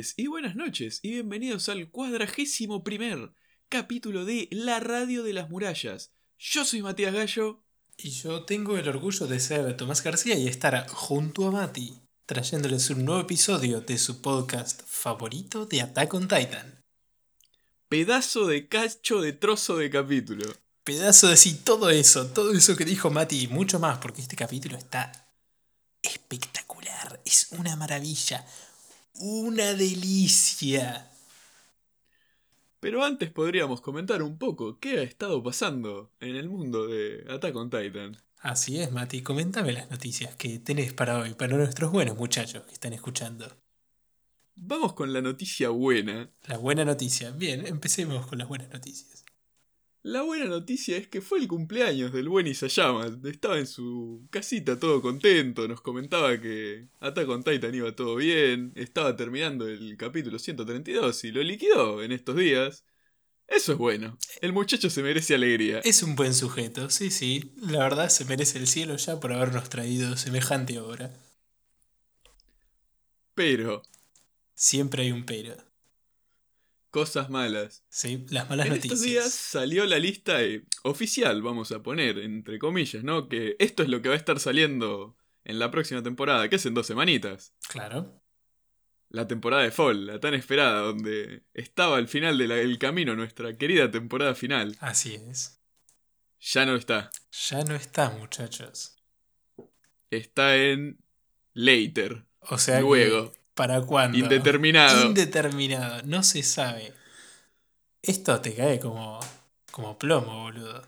tardes y buenas noches y bienvenidos al cuadragésimo primer capítulo de La Radio de las Murallas. Yo soy Matías Gallo. Y yo tengo el orgullo de ser Tomás García y estar junto a Mati, trayéndoles un nuevo episodio de su podcast favorito de Attack on Titan. Pedazo de cacho de trozo de capítulo. Pedazo de sí, todo eso, todo eso que dijo Mati y mucho más, porque este capítulo está espectacular, es una maravilla, una delicia. Pero antes podríamos comentar un poco qué ha estado pasando en el mundo de Attack on Titan. Así es, Mati, coméntame las noticias que tenés para hoy, para nuestros buenos muchachos que están escuchando. Vamos con la noticia buena. La buena noticia. Bien, empecemos con las buenas noticias. La buena noticia es que fue el cumpleaños del buen Isayama. Estaba en su casita todo contento, nos comentaba que Attack on Titan iba todo bien, estaba terminando el capítulo 132 y lo liquidó en estos días. Eso es bueno. El muchacho se merece alegría. Es un buen sujeto, sí, sí. La verdad se merece el cielo ya por habernos traído semejante obra. Pero... Siempre hay un pero cosas malas. Sí, las malas en noticias. Estos días salió la lista oficial, vamos a poner, entre comillas, ¿no? Que esto es lo que va a estar saliendo en la próxima temporada, que es en dos semanitas. Claro. La temporada de Fall, la tan esperada, donde estaba al final del camino nuestra querida temporada final. Así es. Ya no está. Ya no está, muchachos. Está en later. O sea, luego. ¿Para cuándo? Indeterminado. Indeterminado, no se sabe. Esto te cae como, como plomo, boludo.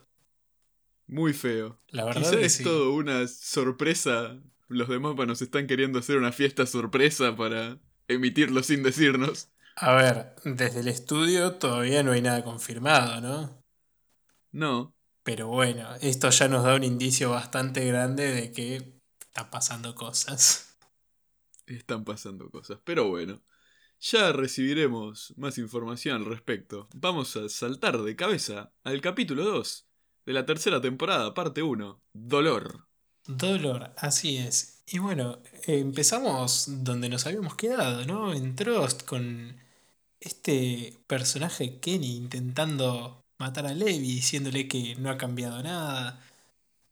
Muy feo. La verdad es todo una sorpresa. Los demás nos están queriendo hacer una fiesta sorpresa para emitirlo sin decirnos. A ver, desde el estudio todavía no hay nada confirmado, ¿no? No. Pero bueno, esto ya nos da un indicio bastante grande de que están pasando cosas están pasando cosas. Pero bueno, ya recibiremos más información al respecto. Vamos a saltar de cabeza al capítulo 2 de la tercera temporada, parte 1, Dolor. Dolor, así es. Y bueno, empezamos donde nos habíamos quedado, ¿no? En Trost con este personaje Kenny intentando matar a Levi, diciéndole que no ha cambiado nada.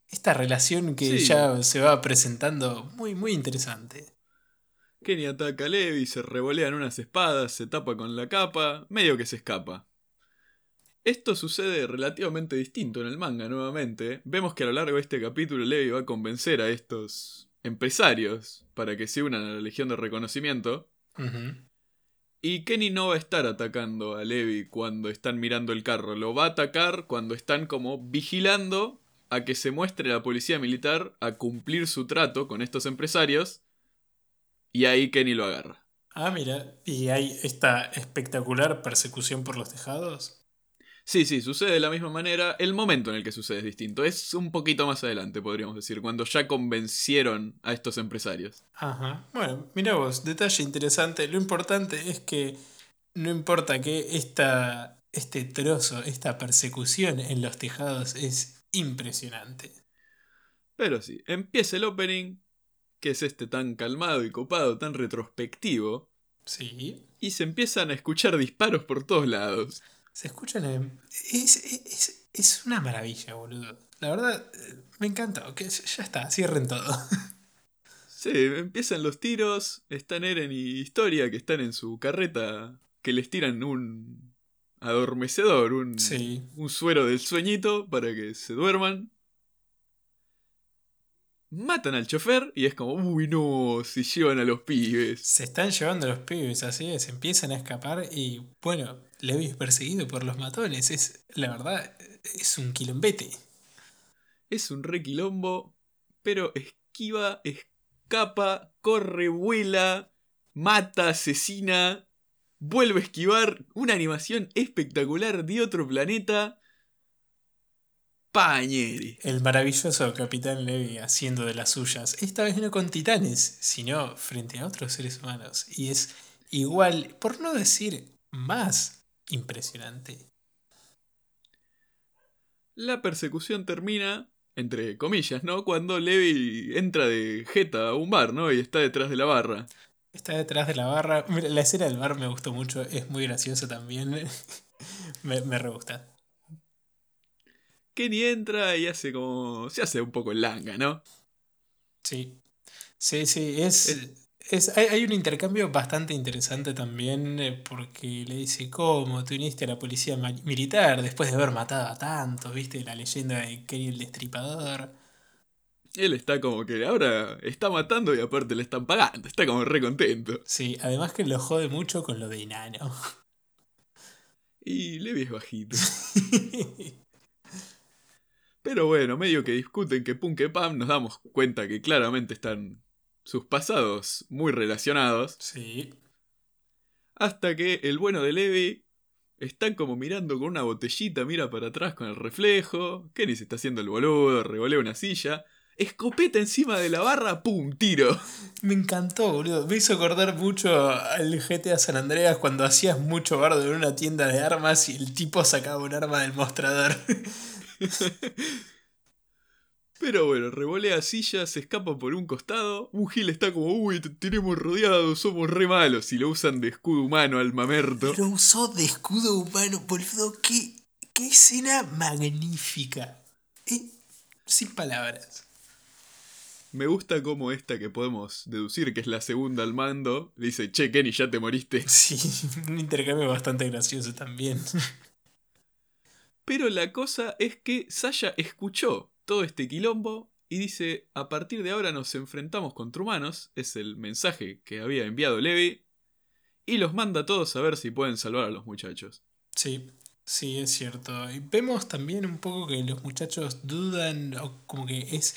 Esta relación que ya se va presentando muy, muy interesante. Kenny ataca a Levi, se revolean unas espadas, se tapa con la capa, medio que se escapa. Esto sucede relativamente distinto en el manga nuevamente. Vemos que a lo largo de este capítulo Levi va a convencer a estos empresarios para que se unan a la Legión de Reconocimiento. Y Kenny no va a estar atacando a Levi cuando están mirando el carro, lo va a atacar cuando están como vigilando a que se muestre la policía militar a cumplir su trato con estos empresarios y ahí Kenny lo agarra. Ah, mira, ¿y hay esta espectacular persecución por los tejados? Sí, sí, sucede de la misma manera. El momento en el que sucede es distinto. Es un poquito más adelante, podríamos decir, cuando ya convencieron a estos empresarios. Ajá. Bueno, mira vos, detalle interesante. Lo importante es que no importa que esta, este trozo, esta persecución en los tejados es impresionante. Pero sí, empieza el opening que es este tan calmado y copado, tan retrospectivo. Sí. Y se empiezan a escuchar disparos por todos lados. Se escuchan. Es, es, una maravilla, boludo. La verdad, me encantó. Que ya está, cierren todo. Sí, empiezan los tiros. Están Eren y Historia que están en su carreta. Que les tiran un adormecedor, un, un suero del sueñito para que se duerman matan al chofer y es como, uy, no, si llevan a los pibes. Se están llevando a los pibes, así es, empiezan a escapar y, bueno, Levi es perseguido por los matones. Es, la verdad, es un quilombete. Es un re quilombo, pero esquiva, escapa, corre, vuela, mata, asesina, vuelve a esquivar. Una animación espectacular de otro planeta. Pañeri. El maravilloso Capitán Levi haciendo de las suyas, esta vez no con titanes, sino frente a otros seres humanos. Y es igual, por no decir más, impresionante. La persecución termina, entre comillas, ¿no? Cuando Levi entra de jeta a un bar, ¿no? Y está detrás de la barra. Está detrás de la barra. Mira, la escena del bar me gustó mucho, es muy graciosa también. me, me re gusta. Kenny entra y hace como. se hace un poco el langa, ¿no? Sí. Sí, sí, es. es hay, hay un intercambio bastante interesante también eh, porque le dice, ¿cómo? Te uniste a la policía militar después de haber matado a tantos, ¿viste? La leyenda de Kenny el Destripador. Él está como que ahora está matando y aparte le están pagando. Está como re contento. Sí, además que lo jode mucho con lo de enano. Y Levi es bajito. Pero bueno, medio que discuten que Punk y Pam nos damos cuenta que claramente están sus pasados muy relacionados. sí. Hasta que el bueno de Levi está como mirando con una botellita, mira para atrás con el reflejo. Kenny se está haciendo el boludo, revolea una silla. Escopeta encima de la barra, ¡pum! Tiro. Me encantó, boludo. Me hizo acordar mucho al GTA San Andreas cuando hacías mucho bardo en una tienda de armas y el tipo sacaba un arma del mostrador. Pero bueno, revolea silla, se escapa por un costado. Un Gil está como, uy, te tenemos rodeados, somos re malos. Y lo usan de escudo humano al mamerto. Lo usó de escudo humano, boludo. Qué, qué escena magnífica. Eh, sin palabras. Me gusta como esta que podemos deducir que es la segunda al mando. Le dice, che, Kenny, ya te moriste. Sí, un intercambio bastante gracioso también. Pero la cosa es que Sasha escuchó todo este quilombo y dice, a partir de ahora nos enfrentamos contra humanos, es el mensaje que había enviado Levi, y los manda a todos a ver si pueden salvar a los muchachos. Sí, sí, es cierto. Y vemos también un poco que los muchachos dudan, o como que es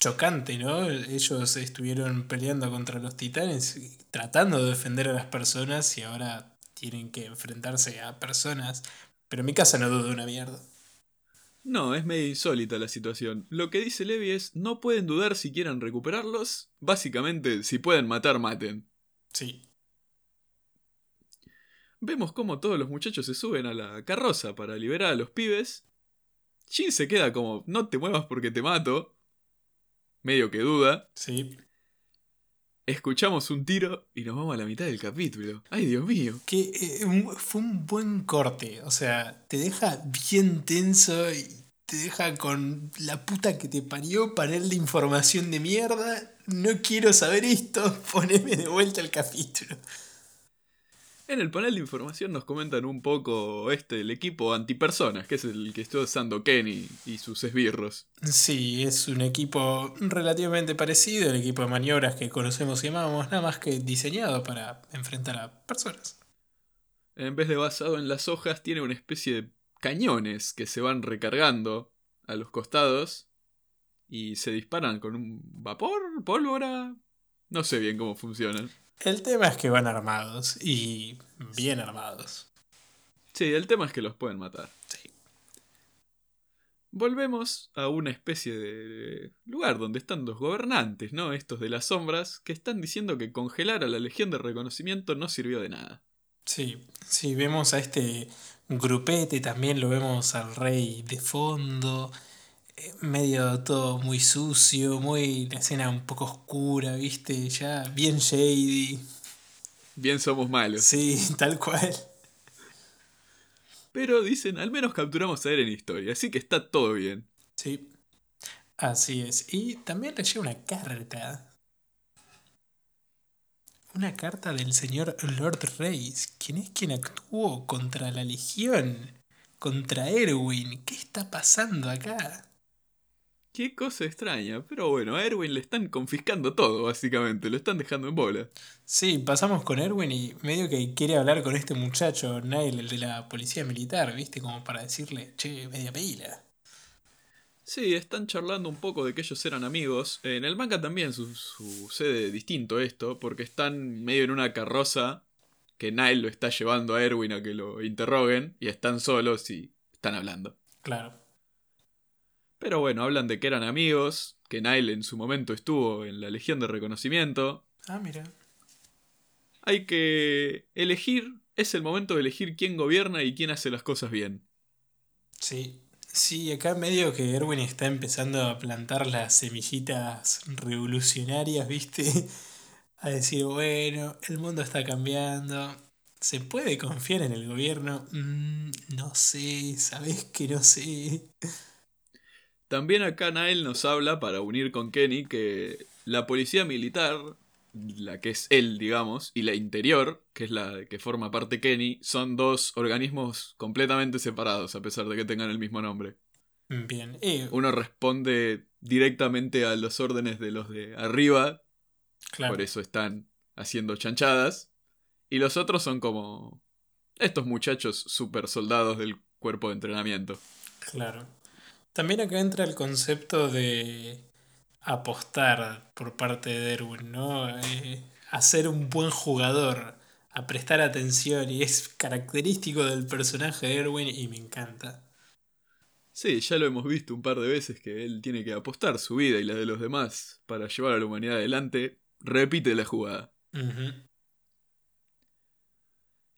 chocante, ¿no? Ellos estuvieron peleando contra los titanes, tratando de defender a las personas y ahora tienen que enfrentarse a personas. Pero en mi casa no dudo una mierda. No, es medio insólita la situación. Lo que dice Levi es, no pueden dudar si quieren recuperarlos, básicamente, si pueden matar, maten. Sí, Vemos cómo todos los muchachos se suben a la carroza para liberar a los pibes. Jin se queda como, no te muevas porque te mato. Medio que duda. sí. Escuchamos un tiro y nos vamos a la mitad del capítulo. ¡Ay, Dios mío! Que eh, fue un buen corte. O sea, te deja bien tenso y te deja con la puta que te parió panel de información de mierda. No quiero saber esto. Poneme de vuelta el capítulo. En el panel de información nos comentan un poco este, el equipo antipersonas, que es el que está usando Kenny y sus esbirros. Sí, es un equipo relativamente parecido al equipo de maniobras que conocemos y amamos, nada más que diseñado para enfrentar a personas. En vez de basado en las hojas, tiene una especie de cañones que se van recargando a los costados y se disparan con un vapor, pólvora. No sé bien cómo funcionan. El tema es que van armados y bien armados. Sí, el tema es que los pueden matar. Sí. Volvemos a una especie de lugar donde están los gobernantes, ¿no? Estos de las sombras, que están diciendo que congelar a la Legión de Reconocimiento no sirvió de nada. Sí, sí, vemos a este grupete, también lo vemos al rey de fondo, medio todo muy sucio, muy la escena un poco oscura, ¿viste? Ya bien shady. Bien somos malos. Sí, tal cual. Pero dicen, al menos capturamos a Eren en historia, así que está todo bien. Sí, así es. Y también le llega una carta. Una carta del señor Lord Reis, quien es quien actuó contra la Legión, contra Erwin. ¿Qué está pasando acá? Qué cosa extraña, pero bueno, a Erwin le están confiscando todo, básicamente, lo están dejando en bola. Sí, pasamos con Erwin y medio que quiere hablar con este muchacho, Nile, el de la policía militar, ¿viste? Como para decirle, che, media pila. Sí, están charlando un poco de que ellos eran amigos. En el manga también su- sucede distinto esto, porque están medio en una carroza que Nile lo está llevando a Erwin a que lo interroguen y están solos y están hablando. Claro. Pero bueno, hablan de que eran amigos, que Nile en su momento estuvo en la Legión de Reconocimiento. Ah, mira. Hay que elegir, es el momento de elegir quién gobierna y quién hace las cosas bien. Sí. Sí, acá medio que Erwin está empezando a plantar las semillitas revolucionarias, ¿viste? a decir, bueno, el mundo está cambiando. ¿Se puede confiar en el gobierno? Mm, no sé, sabes que no sé. También acá Nael nos habla, para unir con Kenny, que la policía militar, la que es él, digamos, y la interior, que es la que forma parte Kenny, son dos organismos completamente separados, a pesar de que tengan el mismo nombre. Bien. Uno responde directamente a los órdenes de los de arriba, por eso están haciendo chanchadas, y los otros son como estos muchachos super soldados del cuerpo de entrenamiento. Claro. También acá entra el concepto de apostar por parte de Erwin, ¿no? Eh, hacer un buen jugador, a prestar atención, y es característico del personaje de Erwin y me encanta. Sí, ya lo hemos visto un par de veces que él tiene que apostar su vida y la de los demás para llevar a la humanidad adelante. Repite la jugada.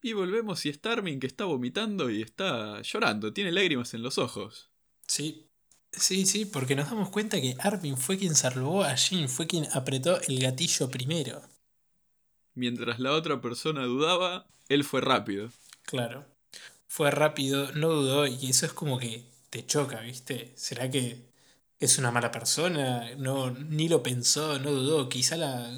Y volvemos y Starmin que está vomitando y está llorando, tiene lágrimas en los ojos. Sí, Sí, sí, porque nos damos cuenta que Armin fue quien salvó a Jin, fue quien apretó el gatillo primero. Mientras la otra persona dudaba, él fue rápido. Claro. Fue rápido, no dudó, y eso es como que te choca, ¿viste? ¿Será que es una mala persona? No, ni lo pensó, no dudó. Quizá la,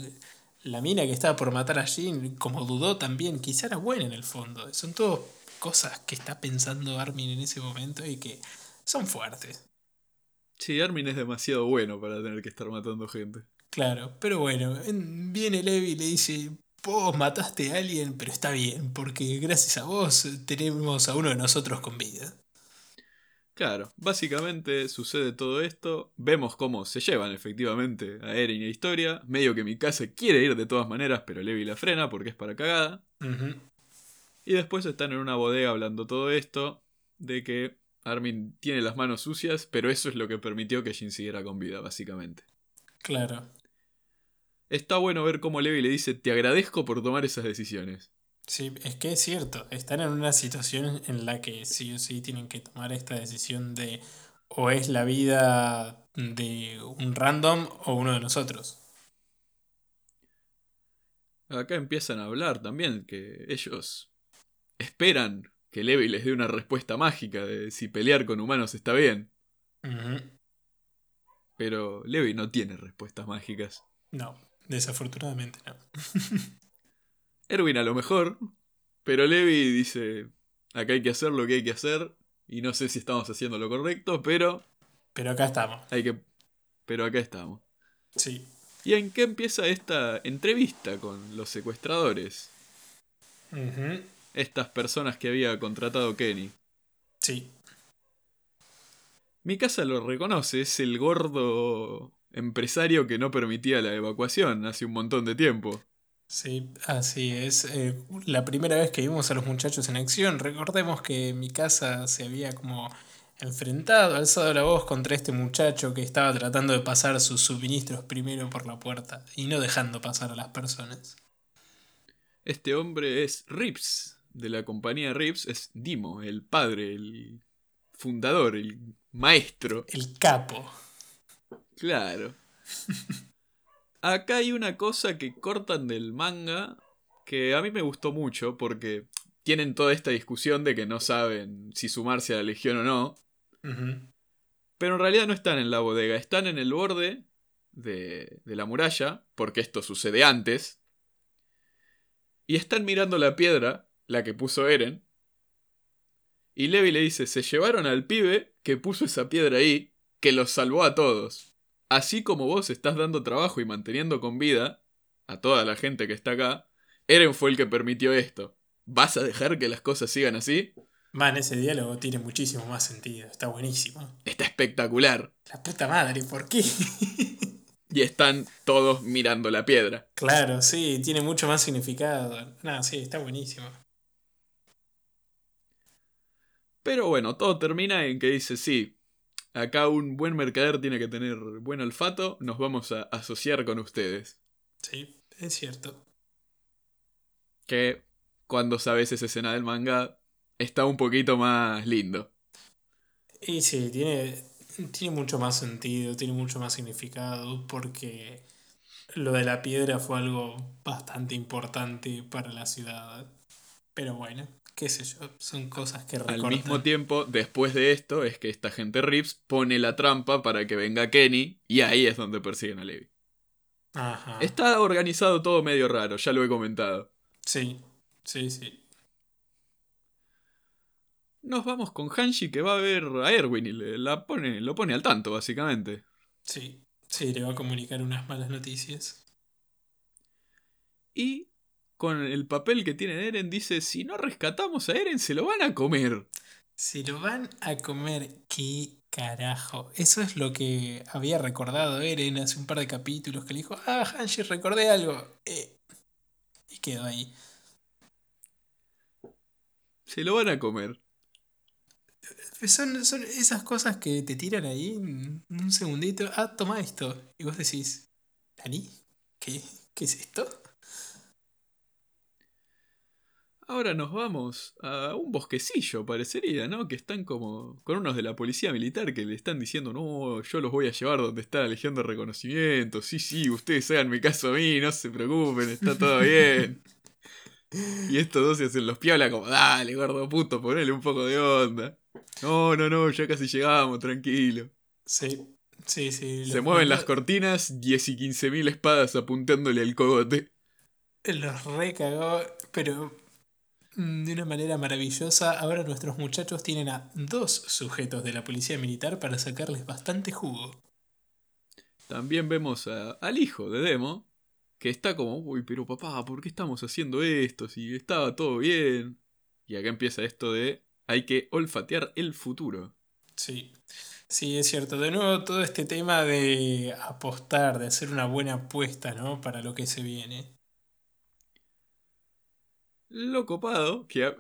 la mina que estaba por matar a Jin, como dudó también, quizá era buena en el fondo. Son todas cosas que está pensando Armin en ese momento y que son fuertes. Sí, Armin es demasiado bueno para tener que estar matando gente. Claro, pero bueno, viene Levi y le dice, vos mataste a alguien, pero está bien, porque gracias a vos tenemos a uno de nosotros con vida. Claro, básicamente sucede todo esto, vemos cómo se llevan efectivamente a Eren y a Historia, medio que mi casa quiere ir de todas maneras, pero Levi la frena porque es para cagada. Y después están en una bodega hablando todo esto, de que Armin tiene las manos sucias, pero eso es lo que permitió que Jin siguiera con vida, básicamente. Claro. Está bueno ver cómo Levi le dice, te agradezco por tomar esas decisiones. Sí, es que es cierto, están en una situación en la que sí o sí tienen que tomar esta decisión de o es la vida de un random o uno de nosotros. Acá empiezan a hablar también que ellos esperan que Levi les dé una respuesta mágica de si pelear con humanos está bien. Pero Levi no tiene respuestas mágicas. No, desafortunadamente no. Erwin a lo mejor, pero Levi dice, acá hay que hacer lo que hay que hacer y no sé si estamos haciendo lo correcto, pero... Pero acá estamos. Hay que... Pero acá estamos. Sí. ¿Y en qué empieza esta entrevista con los secuestradores? Estas personas que había contratado Kenny. Sí. Mi casa lo reconoce, es el gordo empresario que no permitía la evacuación hace un montón de tiempo. Sí, así es. Eh, la primera vez que vimos a los muchachos en acción, recordemos que mi casa se había como enfrentado, alzado la voz contra este muchacho que estaba tratando de pasar sus suministros primero por la puerta y no dejando pasar a las personas. Este hombre es Rips, de la compañía Rips es Dimo, el padre, el fundador, el maestro. El capo. Claro. Acá hay una cosa que cortan del manga que a mí me gustó mucho porque tienen toda esta discusión de que no saben si sumarse a la legión o no. Pero en realidad no están en la bodega, están en el borde de, de la muralla, porque esto sucede antes. Y están mirando la piedra la que puso Eren. Y Levi le dice, se llevaron al pibe que puso esa piedra ahí, que los salvó a todos. Así como vos estás dando trabajo y manteniendo con vida a toda la gente que está acá, Eren fue el que permitió esto. ¿Vas a dejar que las cosas sigan así? Man, ese diálogo tiene muchísimo más sentido, está buenísimo. Está espectacular. La puta madre, ¿por qué? y están todos mirando la piedra. Claro, sí, tiene mucho más significado. No, sí, está buenísimo. Pero bueno, todo termina en que dice, sí, acá un buen mercader tiene que tener buen olfato, nos vamos a asociar con ustedes. Sí, es cierto. Que cuando sabes esa escena del manga, está un poquito más lindo. Y sí, tiene, tiene mucho más sentido, tiene mucho más significado, porque Lo de la piedra fue algo bastante importante para la ciudad. Pero bueno, qué sé yo, son cosas que recortan. Al mismo tiempo, después de esto, es que esta gente Rips pone la trampa para que venga Kenny y ahí es donde persiguen a Levi. Ajá. Está organizado todo medio raro, ya lo he comentado. Sí, sí, sí. Nos vamos con Hanshi que va a ver a Erwin y le, la pone, lo pone al tanto, básicamente. Sí, sí, le va a comunicar unas malas noticias. Y con el papel que tiene Eren dice, si no rescatamos a Eren, se lo van a comer. Se lo van a comer, qué carajo. Eso es lo que había recordado Eren hace un par de capítulos, que le dijo, ah, Hanshi, recordé algo. Eh, y quedó ahí. Se lo van a comer. Son, son esas cosas que te tiran ahí un segundito. Ah, toma esto. Y vos decís, ¿Dani? ¿Qué, ¿Qué es esto? Ahora nos vamos a un bosquecillo, parecería, ¿no? Que están como con unos de la policía militar que le están diciendo, no, yo los voy a llevar donde está la Legión de Reconocimiento. Sí, sí, ustedes háganme caso a mí, no se preocupen, está todo bien. y estos dos se hacen los piola como, dale, gordo puto, ponele un poco de onda. No, no, no, ya casi llegamos, tranquilo. Sí, sí, sí. Se mueven las cortinas, 10 y 15 mil espadas apuntándole al cogote. Los recagó, pero de una manera maravillosa. Ahora nuestros muchachos tienen a dos sujetos de la policía militar para sacarles bastante jugo. También vemos a- al hijo de Demo, que está como, uy, pero papá, ¿por qué estamos haciendo esto? Si estaba todo bien. Y acá empieza esto de, hay que olfatear el futuro. Sí, sí, es cierto. De nuevo, todo este tema de apostar, de hacer una buena apuesta, ¿no? Para lo que se viene. Lo copado, que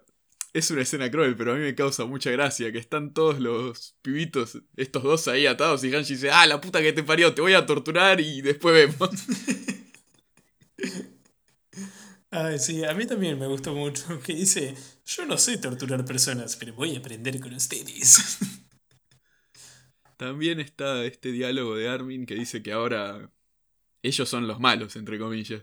es una escena cruel, pero a mí me causa mucha gracia, que están todos los pibitos, estos dos ahí atados, y Hanshi dice, ah, la puta que te parió, te voy a torturar y después vemos. Ay, sí, a mí también me gustó mucho que dice, yo no sé torturar personas, pero voy a aprender con ustedes. También está este diálogo de Armin que dice que ahora ellos son los malos, entre comillas.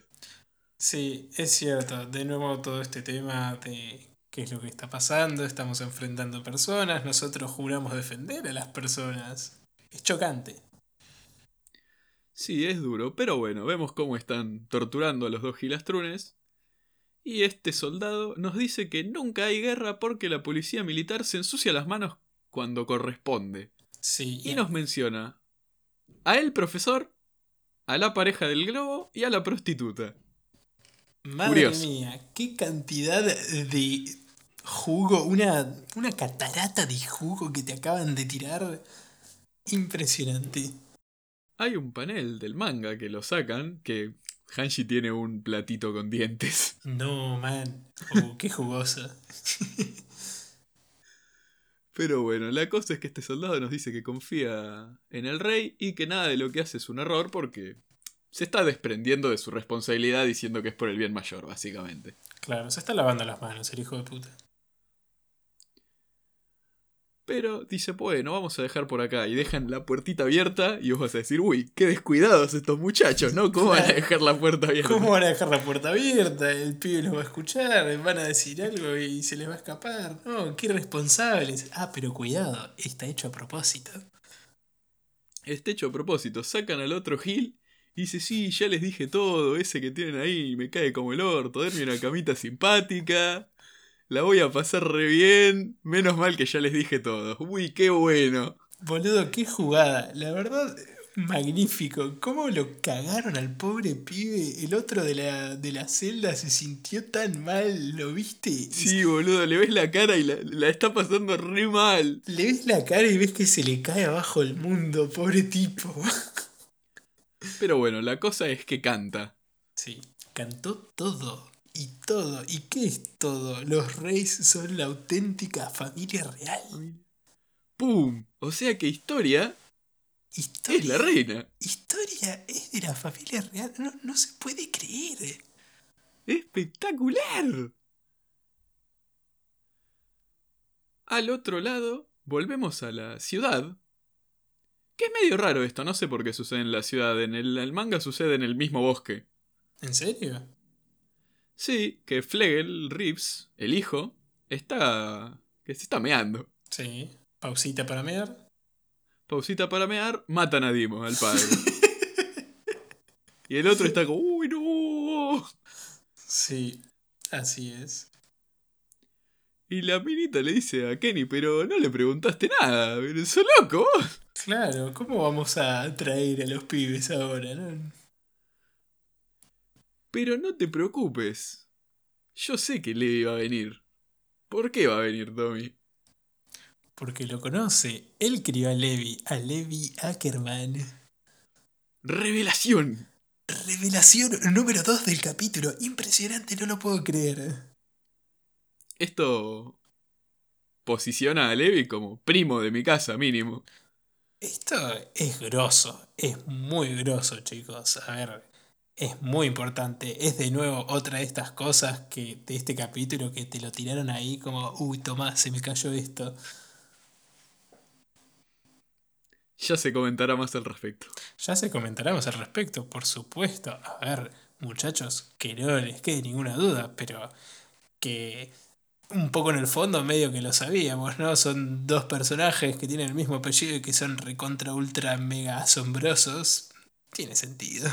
Sí, es cierto. De nuevo todo este tema de qué es lo que está pasando, estamos enfrentando personas, nosotros juramos defender a las personas. Es chocante. Sí, es duro, pero bueno, vemos cómo están torturando a los dos gilastrunes. Y este soldado nos dice que nunca hay guerra porque la policía militar se ensucia las manos cuando corresponde. Sí, Y nos menciona a el profesor, a la pareja del globo y a la prostituta. Madre curioso. mía, qué cantidad de jugo, una, una catarata de jugo que te acaban de tirar. Impresionante. Hay un panel del manga que lo sacan, que Hanshi tiene un platito con dientes. No, man. Oh, qué jugosa. Pero bueno, la cosa es que este soldado nos dice que confía en el rey y que nada de lo que hace es un error porque se está desprendiendo de su responsabilidad diciendo que es por el bien mayor, básicamente. Claro, se está lavando las manos el hijo de puta. Pero dice, bueno, vamos a dejar por acá y dejan la puertita abierta y vos vas a decir, uy, qué descuidados estos muchachos, ¿no? ¿Cómo van a dejar la puerta abierta? ¿Cómo van a dejar la puerta abierta? El pibe los va a escuchar, van a decir algo y se les va a escapar. No, qué irresponsables. Ah, pero cuidado, está hecho a propósito. Este hecho a propósito, sacan al otro Gil y dice, sí, ya les dije todo, ese que tienen ahí me cae como el orto, denme una camita simpática, la voy a pasar re bien, menos mal que ya les dije todo. Uy, qué bueno. Boludo, qué jugada. La verdad, magnífico. ¿Cómo lo cagaron al pobre pibe? El otro de la, de la celda se sintió tan mal, ¿lo viste? Sí, boludo, le ves la cara y la, la está pasando re mal. Le ves la cara y ves que se le cae abajo el mundo, pobre tipo. Pero bueno, la cosa es que canta. Sí, cantó todo. Y todo. ¿Y qué es todo? Los Reyes son la auténtica familia real. ¡Pum! O sea que historia Historia, es la reina. historia es de la familia real. No, no se puede creer. ¡Espectacular! Al otro lado, volvemos a la ciudad. Que es medio raro esto, no sé por qué sucede en la ciudad. En el, el manga sucede en el mismo bosque. ¿En serio? Sí, que Flegel Reeves, el hijo, está. que se está meando. Sí. Pausita para mear. Pausita para mear, matan a Dimo, al padre. y el otro está como, ¡Uy, no! Sí, así es. Y la minita le dice a Kenny, pero no le preguntaste nada, pero sos loco vos. Claro, ¿cómo vamos a traer a los pibes ahora, no? Pero no te preocupes. Yo sé que Levi va a venir. ¿Por qué va a venir, Tommy? Porque lo conoce. Él crió a Levi, a Levi Ackerman. ¡Revelación! Revelación número 2 del capítulo. Impresionante, no lo puedo creer. Esto posiciona a Levi como primo de mi casa, mínimo. Esto es grosso, es muy grosso, chicos. A ver, es muy importante. Es de nuevo otra de estas cosas que de este capítulo que te lo tiraron ahí como, uy, Tomás, se me cayó esto. Ya se comentará más al respecto. Ya se comentará más al respecto, por supuesto. A ver, muchachos, que no les quede ninguna duda, pero que un poco en el fondo medio que lo sabíamos, ¿no? Son dos personajes que tienen el mismo apellido y que son recontra ultra mega asombrosos. Tiene sentido.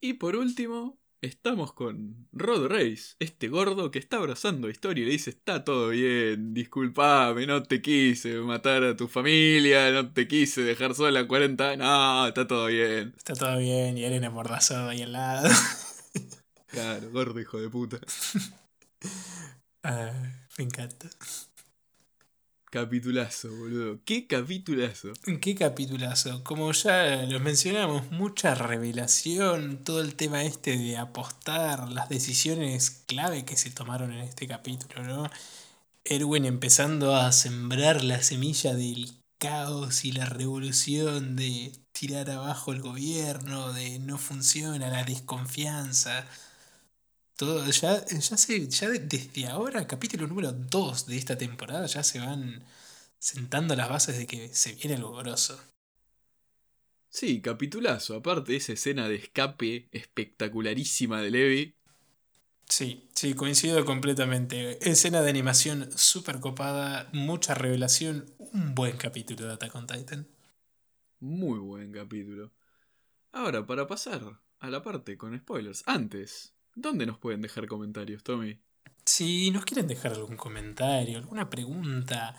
Y por último, estamos con Rod Race, este gordo que está abrazando a Historia y le dice, está todo bien, disculpame, no te quise matar a tu familia, no te quise dejar sola 40 años, no, está todo bien. Está todo bien y Elena mordazado ahí al lado. Claro, gordo hijo de puta. Ah, me encanta. Capitulazo, boludo. ¿Qué capitulazo? Qué capitulazo. Como ya los mencionamos, mucha revelación, todo el tema este de apostar, las decisiones clave que se tomaron en este capítulo, ¿no? Erwin empezando a sembrar la semilla del caos y la revolución, de tirar abajo el gobierno, de no funciona, la desconfianza. Todo, ya, ya, se, ya desde ahora, capítulo número 2 de esta temporada, ya se van sentando las bases de que se viene algo grosso. Sí, capitulazo. Aparte esa escena de escape espectacularísima de Levi. Sí, sí, coincido completamente. Escena de animación súper copada, mucha revelación, un buen capítulo de Attack on Titan. Muy buen capítulo. Ahora, para pasar a la parte con spoilers, antes, ¿Dónde nos pueden dejar comentarios, Tommy? Si nos quieren dejar algún comentario, alguna pregunta,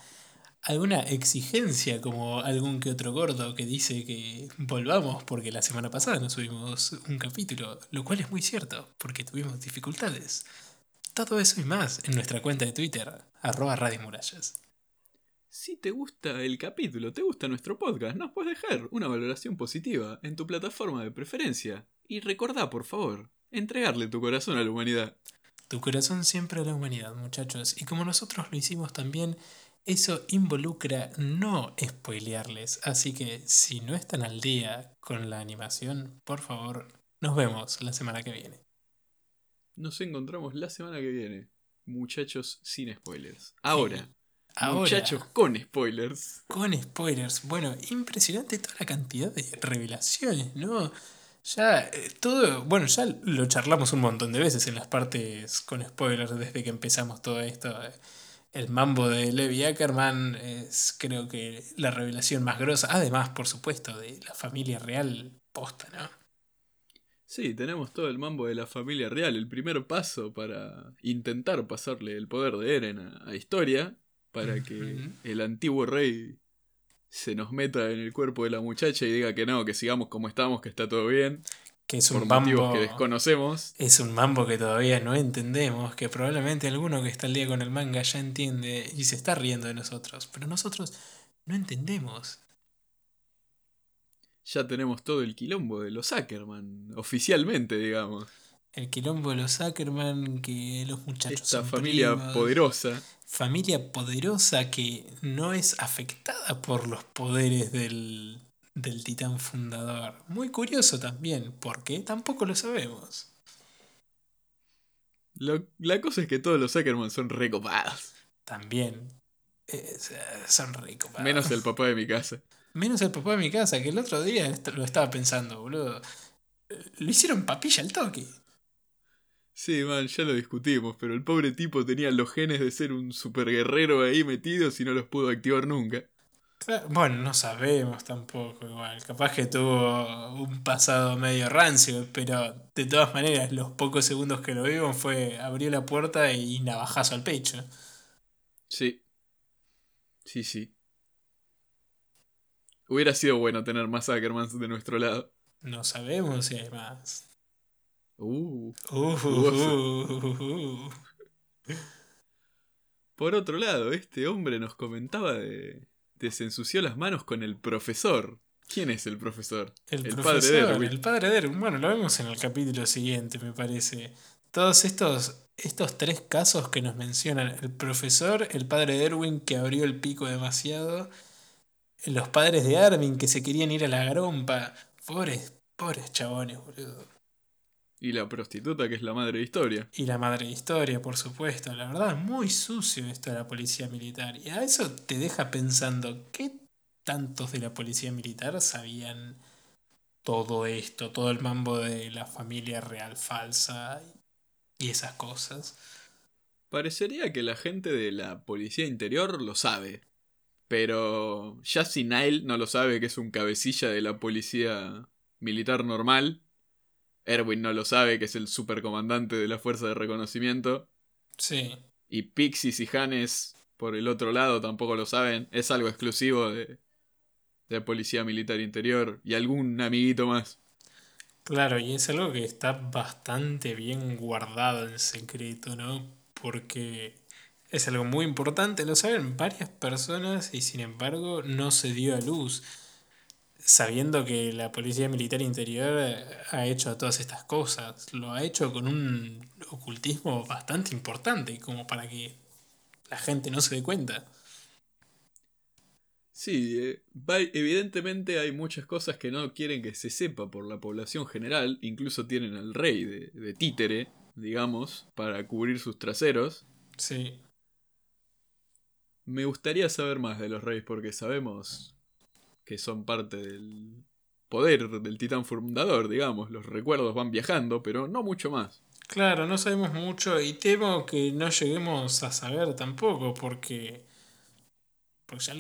alguna exigencia, como algún que otro gordo que dice que volvamos porque la semana pasada no subimos un capítulo, lo cual es muy cierto, porque tuvimos dificultades. Todo eso y más en nuestra cuenta de Twitter, arroba Radio Murallas. Si te gusta el capítulo, te gusta nuestro podcast, nos puedes dejar una valoración positiva en tu plataforma de preferencia. Y recordá, por favor, entregarle tu corazón a la humanidad. Tu corazón siempre a la humanidad, muchachos. Y como nosotros lo hicimos también, eso involucra no spoilearles. Así que si no están al día con la animación, por favor, nos vemos la semana que viene. Nos encontramos la semana que viene. Muchachos sin spoilers. Ahora. muchachos con spoilers. Con spoilers. Bueno, impresionante toda la cantidad de revelaciones, ¿no? Ya, eh, todo, bueno, ya lo charlamos un montón de veces en las partes con spoilers desde que empezamos todo esto. El mambo de Levi Ackerman es creo que la revelación más grosa, además, por supuesto, de la familia real posta, ¿no? Sí, tenemos todo el mambo de la familia real, el primer paso para intentar pasarle el poder de Eren a, Historia, para que el antiguo rey se nos meta en el cuerpo de la muchacha y diga que no, que sigamos como estamos, que está todo bien. Que es un mambo que desconocemos. Es un mambo que todavía no entendemos, que probablemente alguno que está al día con el manga ya entiende y se está riendo de nosotros, pero nosotros no entendemos. Ya tenemos todo el quilombo de los Ackerman, oficialmente, digamos. El quilombo de los Ackerman, que los muchachos. Esta familia poderosa familia poderosa que no es afectada por los poderes del, del titán fundador. Muy curioso también, porque tampoco lo sabemos. la cosa es que todos los Ackerman son recopados. También. eh, son ricos. Menos el papá de mi casa. Menos el papá de mi casa, que el otro día lo estaba pensando, boludo. Lo hicieron papilla al toque. Sí, man, ya lo discutimos, pero el pobre tipo tenía los genes de ser un super guerrero ahí metidos y no los pudo activar nunca. Bueno, no sabemos tampoco igual. Capaz que tuvo un pasado medio rancio, pero de todas maneras, los pocos segundos que lo vimos fue abrió la puerta y navajazo al pecho. Sí. Sí, sí. Hubiera sido bueno tener más Ackermans de nuestro lado. No sabemos si hay más. Uh. Uh, Por otro lado, este hombre nos comentaba de desensució las manos con el profesor. ¿Quién es el profesor? El, padre de Erwin. El padre de Erwin. Bueno, lo vemos en el capítulo siguiente, me parece. Todos estos, estos tres casos que nos mencionan: el profesor, el padre de Erwin que abrió el pico demasiado, los padres de Armin que se querían ir a la garompa. Pobres, pobres chabones, boludo. Y la prostituta que es la madre de historia. Y la madre de historia, por supuesto. La verdad es muy sucio esto de la policía militar. Y a eso te deja pensando, ¿qué tantos de la policía militar sabían todo esto, todo el mambo de la familia real falsa y esas cosas? Parecería que la gente de la policía interior lo sabe. Pero ya si Nile no lo sabe que es un cabecilla de la policía militar normal, Erwin no lo sabe, que es el supercomandante de la fuerza de reconocimiento. Sí. Y Pixis y Hannes, por el otro lado, tampoco lo saben. Es algo exclusivo de, de Policía Militar Interior y algún amiguito más. Claro, y es algo que está bastante bien guardado en secreto, ¿no? Porque es algo muy importante, lo saben varias personas y sin embargo no se dio a luz sabiendo que la Policía Militar Interior eh, ha hecho todas estas cosas. Lo ha hecho con un ocultismo bastante importante, como para que la gente no se dé cuenta. Sí, eh, evidentemente hay muchas cosas que no quieren que se sepa por la población general, incluso tienen al rey de, de títere, digamos, para cubrir sus traseros. Sí. Me gustaría saber más de los reyes porque sabemos que son parte del poder del titán fundador, digamos. Los recuerdos van viajando, pero no mucho más. Claro, no sabemos mucho y temo que no lleguemos a saber tampoco porque... Porque ya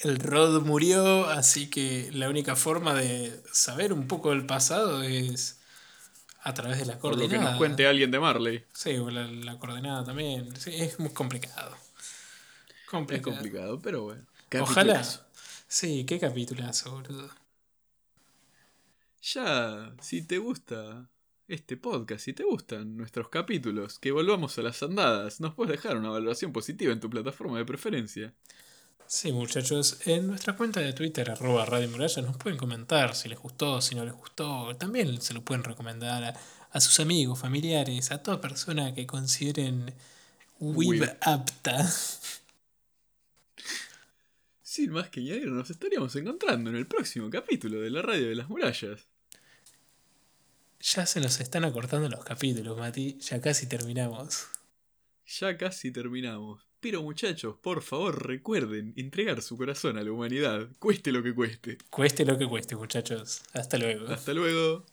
el Rod murió, así que la única forma de saber un poco del pasado es a través de la coordenada. Por lo que nos cuente alguien de Marley. Sí, la, la coordenada también. es muy complicado. complicado. Es complicado, pero bueno. Ojalá, Sí, qué capitulazo, boludo. Ya, si te gusta este podcast, si te gustan nuestros capítulos, que volvamos a las andadas, nos puedes dejar una valoración positiva en tu plataforma de preferencia. Sí, muchachos, en nuestra cuenta de Twitter, arroba Radio Muralla, nos pueden comentar si les gustó, si no les gustó. También se lo pueden recomendar a, a sus amigos, familiares, a toda persona que consideren web apta. Sin más que añadir, nos estaríamos encontrando en el próximo capítulo de la Radio de las Murallas. Ya se nos están acortando los capítulos, Mati. Ya casi terminamos. Ya casi terminamos. Pero muchachos, por favor recuerden entregar su corazón a la humanidad, cueste lo que cueste. Cueste lo que cueste, muchachos. Hasta luego. Hasta luego.